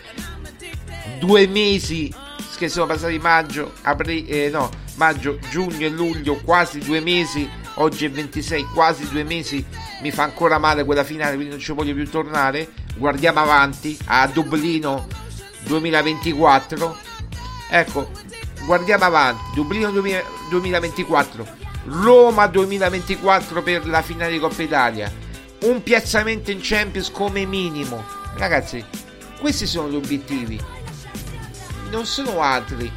due mesi che sono passati maggio, apri, eh, no, maggio, giugno e luglio, quasi due mesi, oggi è 26, quasi due mesi, mi fa ancora male quella finale, quindi non ci voglio più tornare. Guardiamo avanti a Dublino 2024. Ecco, guardiamo avanti, Dublino 2024 Roma 2024 per la finale di Coppa Italia, un piazzamento in Champions come minimo. Ragazzi, questi sono gli obiettivi, non sono altri.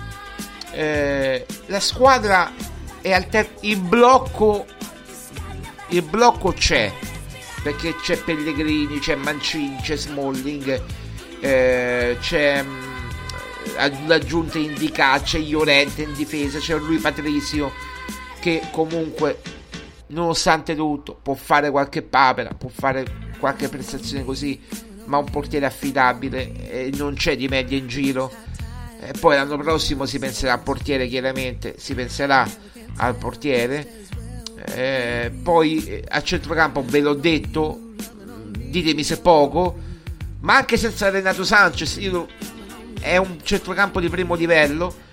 Eh, la squadra è al ter- il blocco il blocco c'è perché c'è Pellegrini, c'è Mancini, c'è Smalling, eh, c'è l'aggiunta indicata, c'è Llorente in difesa, c'è lui Patrizio che comunque nonostante tutto può fare qualche papera, può fare qualche prestazione così, ma un portiere affidabile e non c'è di media in giro. E poi l'anno prossimo si penserà al portiere, chiaramente si penserà al portiere. Eh, poi a centrocampo ve l'ho detto, ditemi se poco, ma anche senza Renato Sanchez io, è un centrocampo di primo livello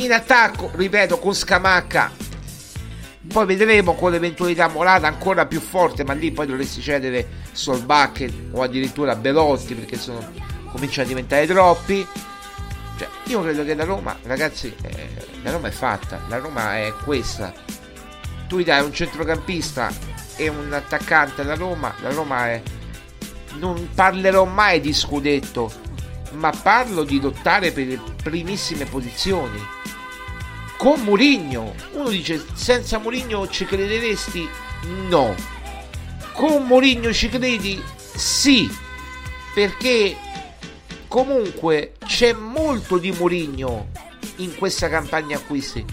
in attacco, ripeto, con Scamacca. Poi vedremo con l'eventualità Morata ancora più forte, ma lì poi dovresti cedere Solbakken o addirittura Belotti perché sono, cominciano a diventare troppi. Cioè, io credo che la Roma, ragazzi, eh, la Roma è fatta, la Roma è questa. Tu gli dai un centrocampista e un attaccante alla Roma, la Roma è... Non parlerò mai di scudetto, ma parlo di lottare per le primissime posizioni. Con Murigno, uno dice senza Murigno ci crederesti? No. Con Murigno ci credi? Sì. Perché comunque c'è molto di Murigno in questa campagna acquisti.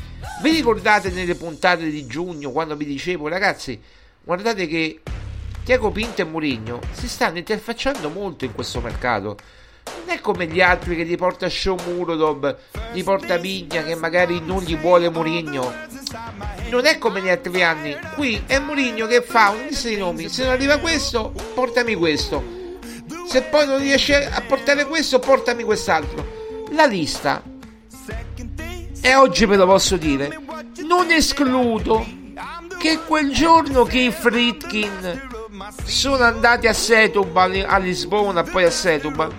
Vi ricordate nelle puntate di giugno quando vi dicevo ragazzi, guardate che Tiago Pinto e Murigno si stanno interfacciando molto in questo mercato. Non è come gli altri che gli porta Show Murodov, gli porta Vigna che magari non gli vuole Murigno. Non è come negli altri anni. Qui è Murigno che fa un lista di nomi. Se non arriva questo, portami questo. Se poi non riesce a portare questo, portami quest'altro. La lista. E oggi ve lo posso dire. Non escludo che quel giorno che i Fritkin sono andati a Setúbal a Lisbona poi a Setúbal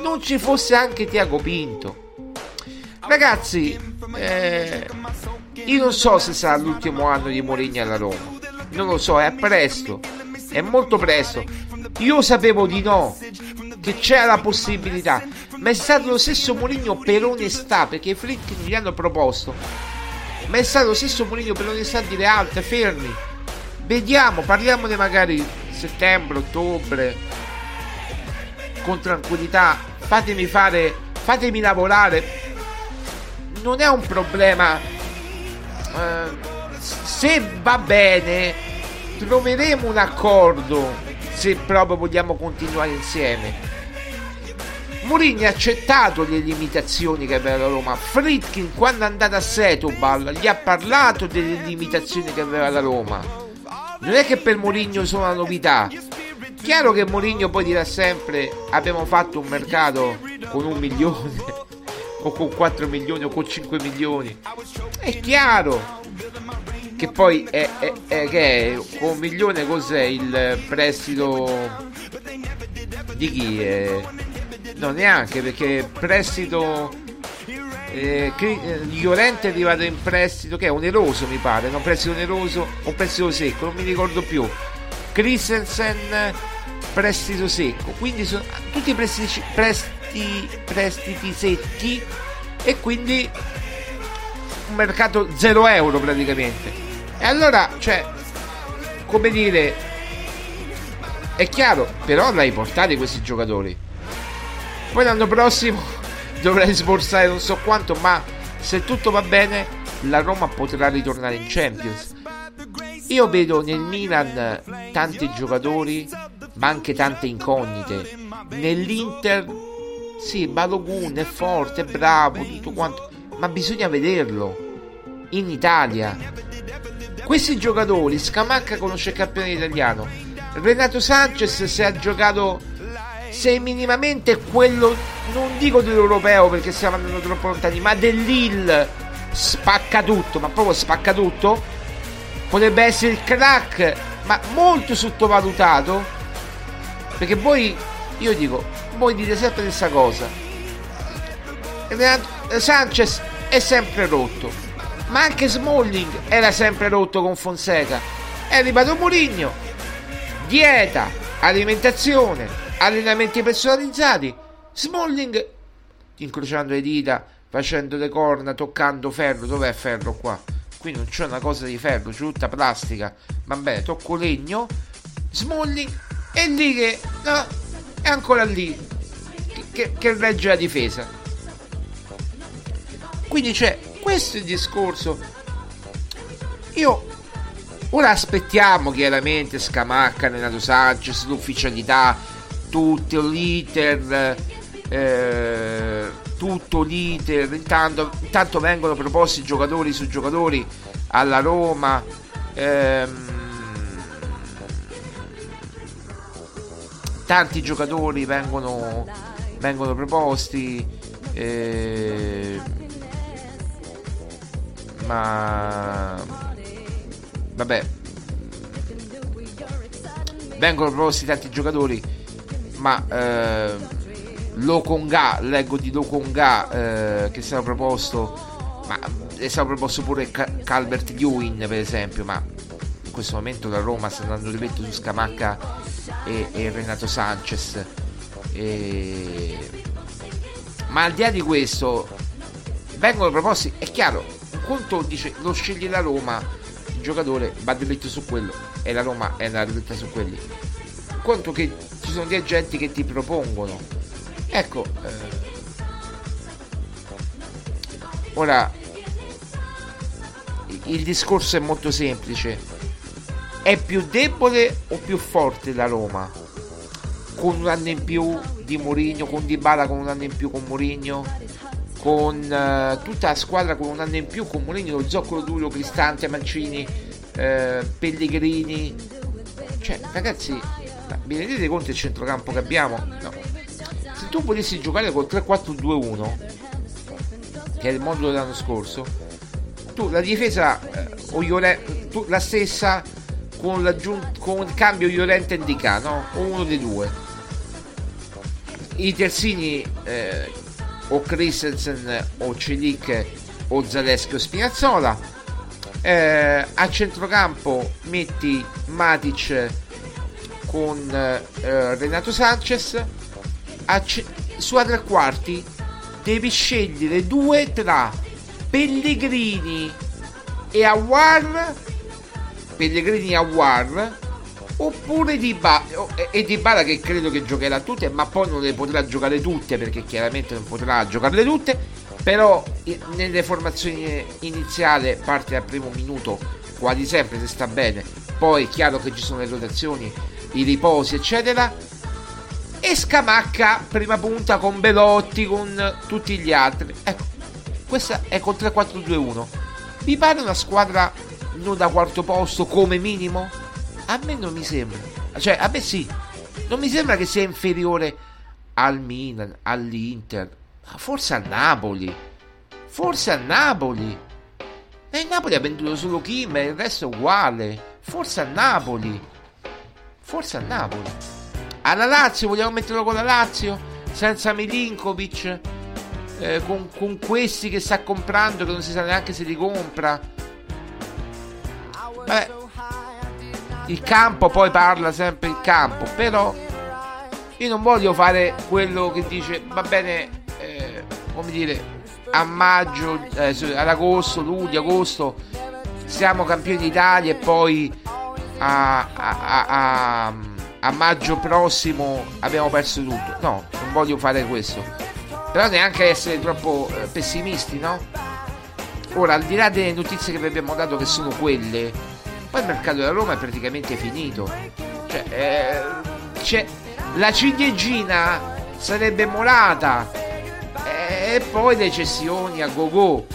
non ci fosse anche Tiago Pinto. Ragazzi eh, io non so se sarà l'ultimo anno di Mourinho alla Roma. Non lo so è presto è molto presto. Io sapevo di no che c'era la possibilità ma è stato lo stesso Mourinho per onestà perché i Flick gli hanno proposto. Ma è stato lo stesso Mourinho per onestà dire altre fermi. Vediamo parliamone magari settembre ottobre con tranquillità fatemi fare fatemi lavorare. Non è un problema. Eh, se va bene troveremo un accordo se proprio vogliamo continuare insieme. Mourinho ha accettato le limitazioni che aveva la Roma. Fritkin quando è andato a Setubal gli ha parlato delle limitazioni che aveva la Roma. Non è che per Mourinho sono una novità chiaro che Mourinho poi dirà sempre abbiamo fatto un mercato con un milione o con 4 milioni o con 5 milioni. È chiaro che poi è, è, è, che è con un milione cos'è il prestito di chi? È no neanche perché prestito eh, eh, è arrivato in prestito che è oneroso mi pare un prestito oneroso o prestito secco non mi ricordo più. Christensen prestito secco. Quindi sono tutti prestiti, prestiti, prestiti secchi e quindi un mercato 0 euro praticamente. E allora cioè come dire è chiaro però l'hai portati questi giocatori. Poi l'anno prossimo dovrei sborsare non so quanto, ma se tutto va bene, la Roma potrà ritornare in Champions. Io vedo nel Milan tanti giocatori, ma anche tante incognite. Nell'Inter, sì, Balogun è forte, è bravo, tutto quanto, ma bisogna vederlo. In Italia, questi giocatori, Scamacca conosce il campione italiano. Renato Sanchez se ha giocato se minimamente quello non dico dell'europeo perché stiamo andando troppo lontani ma dell'Ill spacca tutto ma proprio spacca tutto potrebbe essere il crack ma molto sottovalutato perché voi io dico voi dite sempre la stessa cosa Sanchez è sempre rotto ma anche Smalling era sempre rotto con Fonseca è arrivato Mourinho dieta alimentazione allenamenti personalizzati. Smalling incrociando le dita, facendo le corna, toccando ferro. Dov'è ferro qua? Qui non c'è una cosa di ferro, c'è tutta plastica. Va bene, tocco legno. Smalling è lì che no, è ancora lì che, che regge la difesa. Quindi c'è questo è il discorso. Io ora aspettiamo chiaramente Scamacca, Renato Sanchez, l'ufficialità tutto l'iter eh, tutto l'iter intanto, intanto, vengono proposti giocatori su giocatori alla Roma ehm, tanti giocatori vengono, vengono proposti eh, ma vabbè vengono proposti tanti giocatori ma eh, Lokonga leggo di Lokonga eh, che stato proposto ma è stato proposto pure Ca- Calvert Lewin per esempio ma in questo momento la Roma sta andando ripeto su Scamacca e, e Renato Sanchez. E... ma al di là di questo vengono proposti è chiaro un conto dice lo sceglie la Roma il giocatore va diretto su quello e la Roma è andata diretta su quelli. Un conto che ci sono dei agenti che ti propongono ecco eh, ora il discorso è molto semplice. È più debole o più forte la Roma? Con un anno in più di Mourinho con Dybala con un anno in più con Mourinho con eh, tutta la squadra con un anno in più con Mourinho lo zoccolo duro Cristante Mancini eh, Pellegrini. Cioè ragazzi vi rendete conto del centrocampo che abbiamo? no tu potessi giocare col 3-4-2-1 che è il modulo dell'anno scorso tu la difesa eh, o Iore, tu, la stessa con, con il cambio Llorente e Indica no? o uno dei due. I terzini eh, o Christensen o Celic o Zaleschi o Spinazzola. Eh, a centrocampo metti Matic con eh, Renato Sanchez c- su a tre quarti devi scegliere due tra Pellegrini e Awar Pellegrini e Awar oppure di ba- e Di Bala che credo che giocherà tutte ma poi non le potrà giocare tutte perché chiaramente non potrà giocarle tutte però nelle formazioni iniziali parte dal primo minuto quasi sempre se sta bene. Poi è chiaro che ci sono le rotazioni i riposi eccetera e Scamacca prima punta con Belotti con tutti gli altri ecco questa è con 3-4-2-1 vi pare una squadra non da quarto posto come minimo? A me non mi sembra. Cioè, a me sì. Non mi sembra che sia inferiore al Milan, all'Inter, forse al Napoli. Forse al Napoli. E il Napoli ha venduto solo Kim e il resto è uguale. Forse al Napoli. Forse al Napoli. Alla Lazio, vogliamo metterlo con la Lazio? Senza Milinkovic? Eh, con, con questi che sta comprando che non si sa neanche se li compra. Vabbè, il campo poi parla sempre il campo, però io non voglio fare quello che dice va bene, eh, come dire, a maggio, eh, ad agosto, luglio, agosto siamo campioni d'Italia e poi a, a, a, a maggio prossimo abbiamo perso tutto. No, non voglio fare questo. Però neanche essere troppo eh, pessimisti, no? Ora, al di là delle notizie che vi abbiamo dato, che sono quelle, poi il mercato della Roma è praticamente finito. Cioè, eh, cioè la ciliegina sarebbe molata eh, e poi le cessioni a go-go.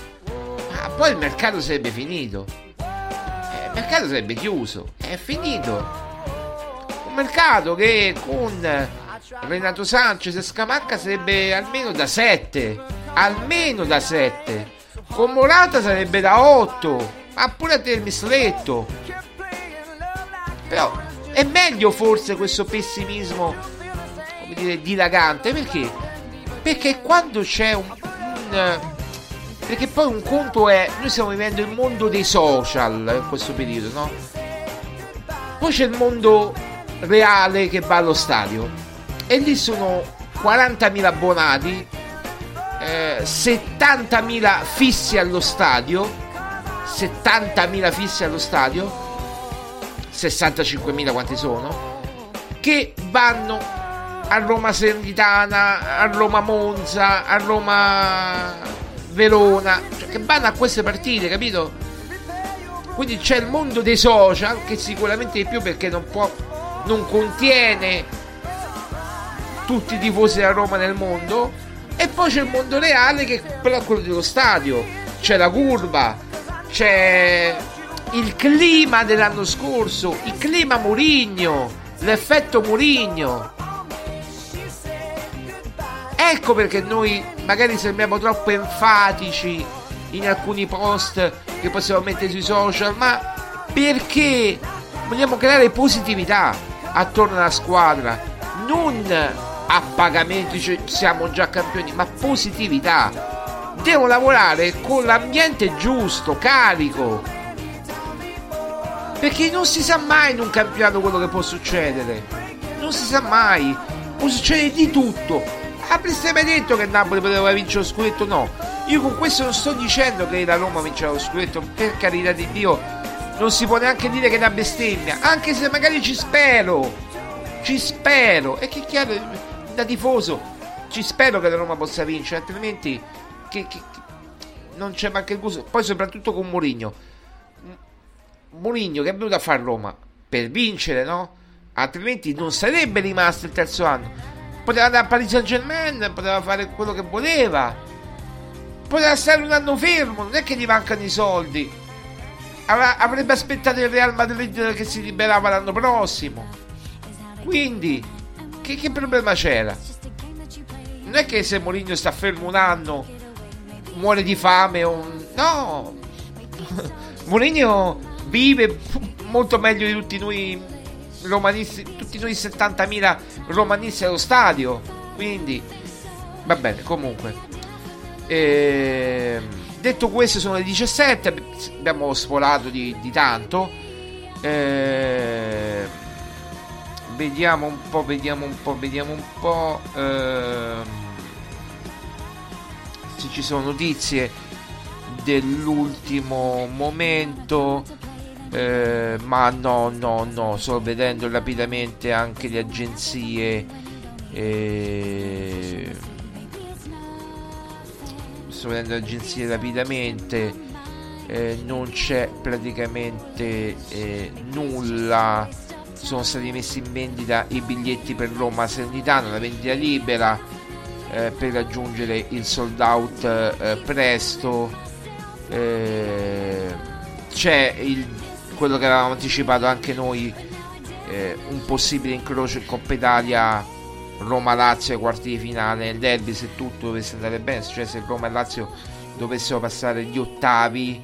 Ma poi il mercato sarebbe finito. Eh, il mercato sarebbe chiuso. È finito. Mercato che con Renato Sanchez e Scamacca sarebbe almeno da 7. Almeno da 7 con Morata sarebbe da 8, ma pure a te il misletto. Però è meglio forse questo pessimismo, come dire, dilagante, perché? Perché quando c'è un, un perché poi un conto è noi stiamo vivendo il mondo dei social in questo periodo, no? Poi c'è il mondo reale che va allo stadio. E lì sono 40.000 abbonati eh, 70.000 fissi allo stadio 70.000 fissi allo stadio 65.000 quanti sono che vanno a Roma Sermitana a Roma Monza a Roma Verona cioè che vanno a queste partite capito? Quindi c'è il mondo dei social che sicuramente di più perché non può non contiene tutti i tifosi della Roma nel mondo e poi c'è il mondo reale che è quello dello stadio. C'è la curva, c'è il clima dell'anno scorso, il clima Murigno, l'effetto Murigno. Ecco perché noi magari sembriamo troppo enfatici in alcuni post che possiamo mettere sui social, ma perché vogliamo creare positività attorno alla squadra, non a pagamento, cioè siamo già campioni, ma positività. Devo lavorare con l'ambiente giusto, carico. Perché non si sa mai in un campionato quello che può succedere. Non si sa mai. Può succedere di tutto. Avreste mai detto che Napoli poteva vincere lo scudetto? No. Io con questo non sto dicendo che la Roma vincerà lo scudetto, per carità di Dio. Non si può neanche dire che è una bestemmia, anche se magari ci spero. Ci spero. E che chiaro, da tifoso, ci spero che la Roma possa vincere, altrimenti che, che, che non c'è manco il gusto. Poi soprattutto con Mourinho. Mourinho che è venuto a fare Roma per vincere, no? Altrimenti non sarebbe rimasto il terzo anno. Poteva andare a Paris Saint Germain, poteva fare quello che voleva. Poteva stare un anno fermo, non è che gli mancano i soldi. Avrebbe aspettato il Real Madrid che si liberava l'anno prossimo. Quindi, che, che problema c'era? Non è che se Mourinho sta fermo un anno, muore di fame o... No! Mourinho vive molto meglio di tutti noi romanisti, tutti noi 70.000 romanisti allo stadio. Quindi, va bene, comunque. Ehm, detto questo, sono le 17. Abbiamo spolato di, di tanto. Ehm, vediamo un po', vediamo un po', vediamo un po'. ehm, se ci sono notizie dell'ultimo momento. Eh, ma no, no, no, sto vedendo rapidamente anche le agenzie. eh, sto vedendo agenzie rapidamente. eh, non c'è praticamente eh, nulla. Sono stati messi in vendita i biglietti per Roma Salernitana, la vendita libera eh, per raggiungere il sold out eh, presto. Eh, c'è il, quello che avevamo anticipato anche noi, eh, un possibile incrocio in Coppa Italia Roma-Lazio quarti di finale nel derby se tutto dovesse andare bene, cioè se Roma e Lazio dovessero passare gli ottavi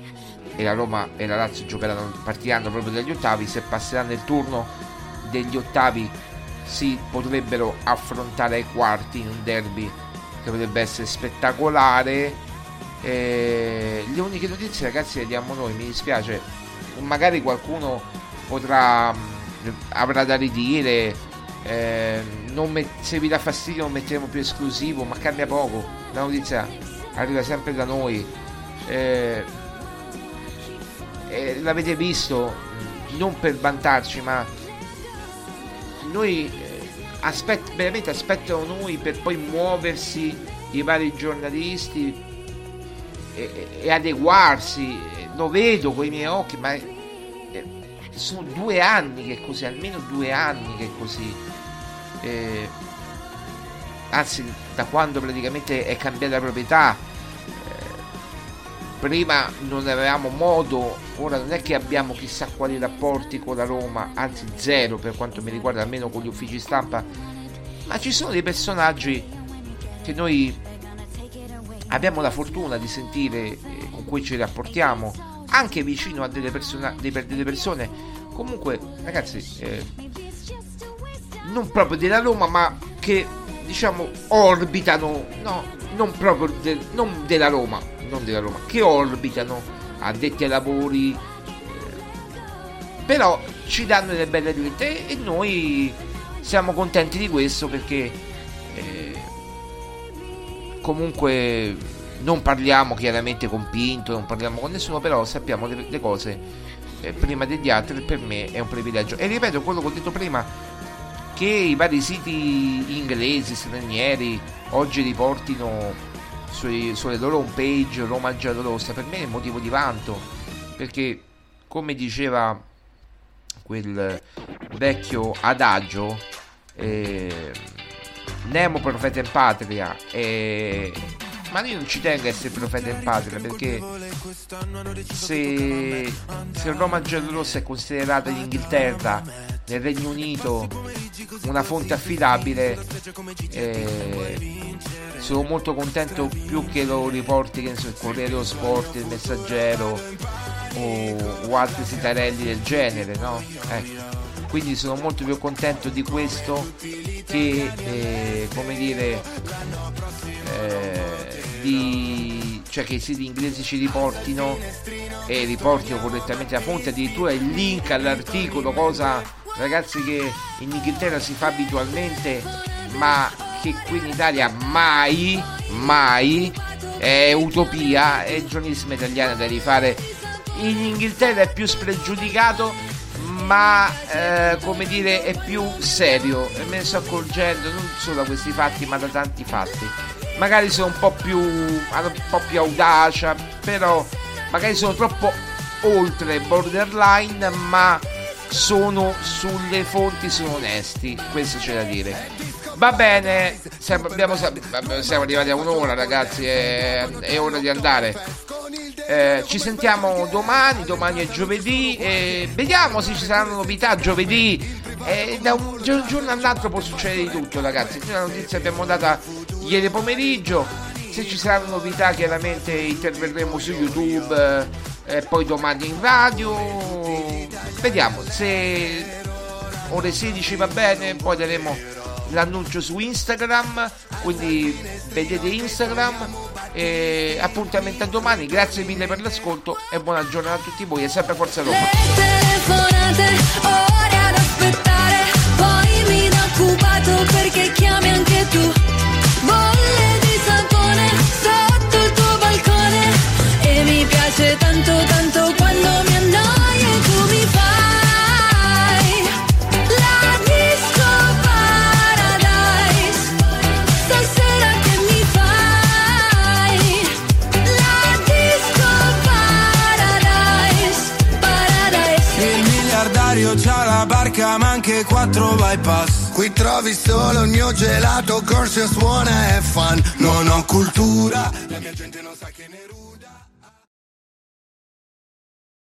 e la Roma e la Lazio giocheranno, partiranno proprio dagli ottavi, se passeranno il turno degli ottavi si potrebbero affrontare ai quarti in un derby che potrebbe essere spettacolare. Eh, le uniche notizie ragazzi le diamo noi, mi dispiace, magari qualcuno potrà mh, avrà da ridire. eh, non met- se vi dà fastidio non metteremo più esclusivo, ma cambia poco. La notizia arriva sempre da noi. Eh, eh, l'avete visto, non per vantarci, ma noi eh, aspett- veramente aspettano noi per poi muoversi i vari giornalisti e, e- adeguarsi. Lo vedo con i miei occhi, ma sono due anni che è così, almeno due anni che è così. Eh, anzi, da quando praticamente è cambiata la proprietà, eh, prima non avevamo modo, ora non è che abbiamo chissà quali rapporti con la Roma, anzi zero per quanto mi riguarda, almeno con gli uffici stampa, ma ci sono dei personaggi che noi abbiamo la fortuna di sentire, eh, con cui ci rapportiamo, anche vicino a delle, persona- delle persone, comunque ragazzi, eh, non proprio della Roma, ma che diciamo orbitano, no, non proprio del- non della Roma, non della Roma, che orbitano addetti ai lavori, eh, però ci danno delle belle dritte e noi siamo contenti di questo perché eh, comunque non parliamo chiaramente con Pinto, non parliamo con nessuno, però sappiamo le, le cose eh, prima degli altri per me è un privilegio. E ripeto quello che ho detto prima, che i vari siti inglesi, stranieri, oggi riportino sui- sulle loro homepage Roma Giallorossa, per me è motivo di vanto, perché come diceva quel vecchio adagio, eh, Nemo profeta in patria, eh, ma io non ci tengo a essere profeta in patria perché se, se Roma Giallorossa è considerata in Inghilterra nel Regno Unito una fonte affidabile eh, sono molto contento più che lo riporti che il Corriere dello Sport, il Messaggero o, o altri sitarelli del genere no? Ecco. quindi sono molto più contento di questo che eh, come dire eh, di cioè che i siti inglesi ci riportino e riportino correttamente la fonte addirittura il link all'articolo cosa ragazzi che in Inghilterra si fa abitualmente ma che qui in Italia mai mai è utopia è giornalismo italiano da rifare. In Inghilterra è più spregiudicato ma eh, come dire è più serio. E me ne sto accorgendo non solo da questi fatti ma da tanti fatti magari sono un po' più hanno un po' più audacia però magari sono troppo oltre borderline ma sono sulle fonti sono onesti. Questo c'è da dire. Va bene siamo, abbiamo, siamo arrivati a un'ora ragazzi è, è ora di andare. Eh, ci sentiamo domani, domani è giovedì, e vediamo se ci saranno novità giovedì. Eh, da un giorno all'altro può succedere di tutto, ragazzi. Noi la notizia l'abbiamo data ieri pomeriggio. Se ci saranno novità, chiaramente interverremo su YouTube e eh, poi domani in radio. Vediamo se ore 16 va bene, poi daremo l'annuncio su Instagram. Quindi vedete Instagram e appuntamento a domani, grazie mille per l'ascolto e buona giornata a tutti voi e sempre Forza Roma. Occupato perché chiami anche tu. Bolle di sapone sotto il tuo balcone e mi piace tanto tanto quando mi annoio e tu mi fai la disco paradise. Stasera che mi fai la disco paradise, paradise. Il miliardario c'ha la barca ma anche quattro bypass Qui trovi solo il mio gelato, corso suona e fan. Non ho cultura, la mia gente non sa che ne ruda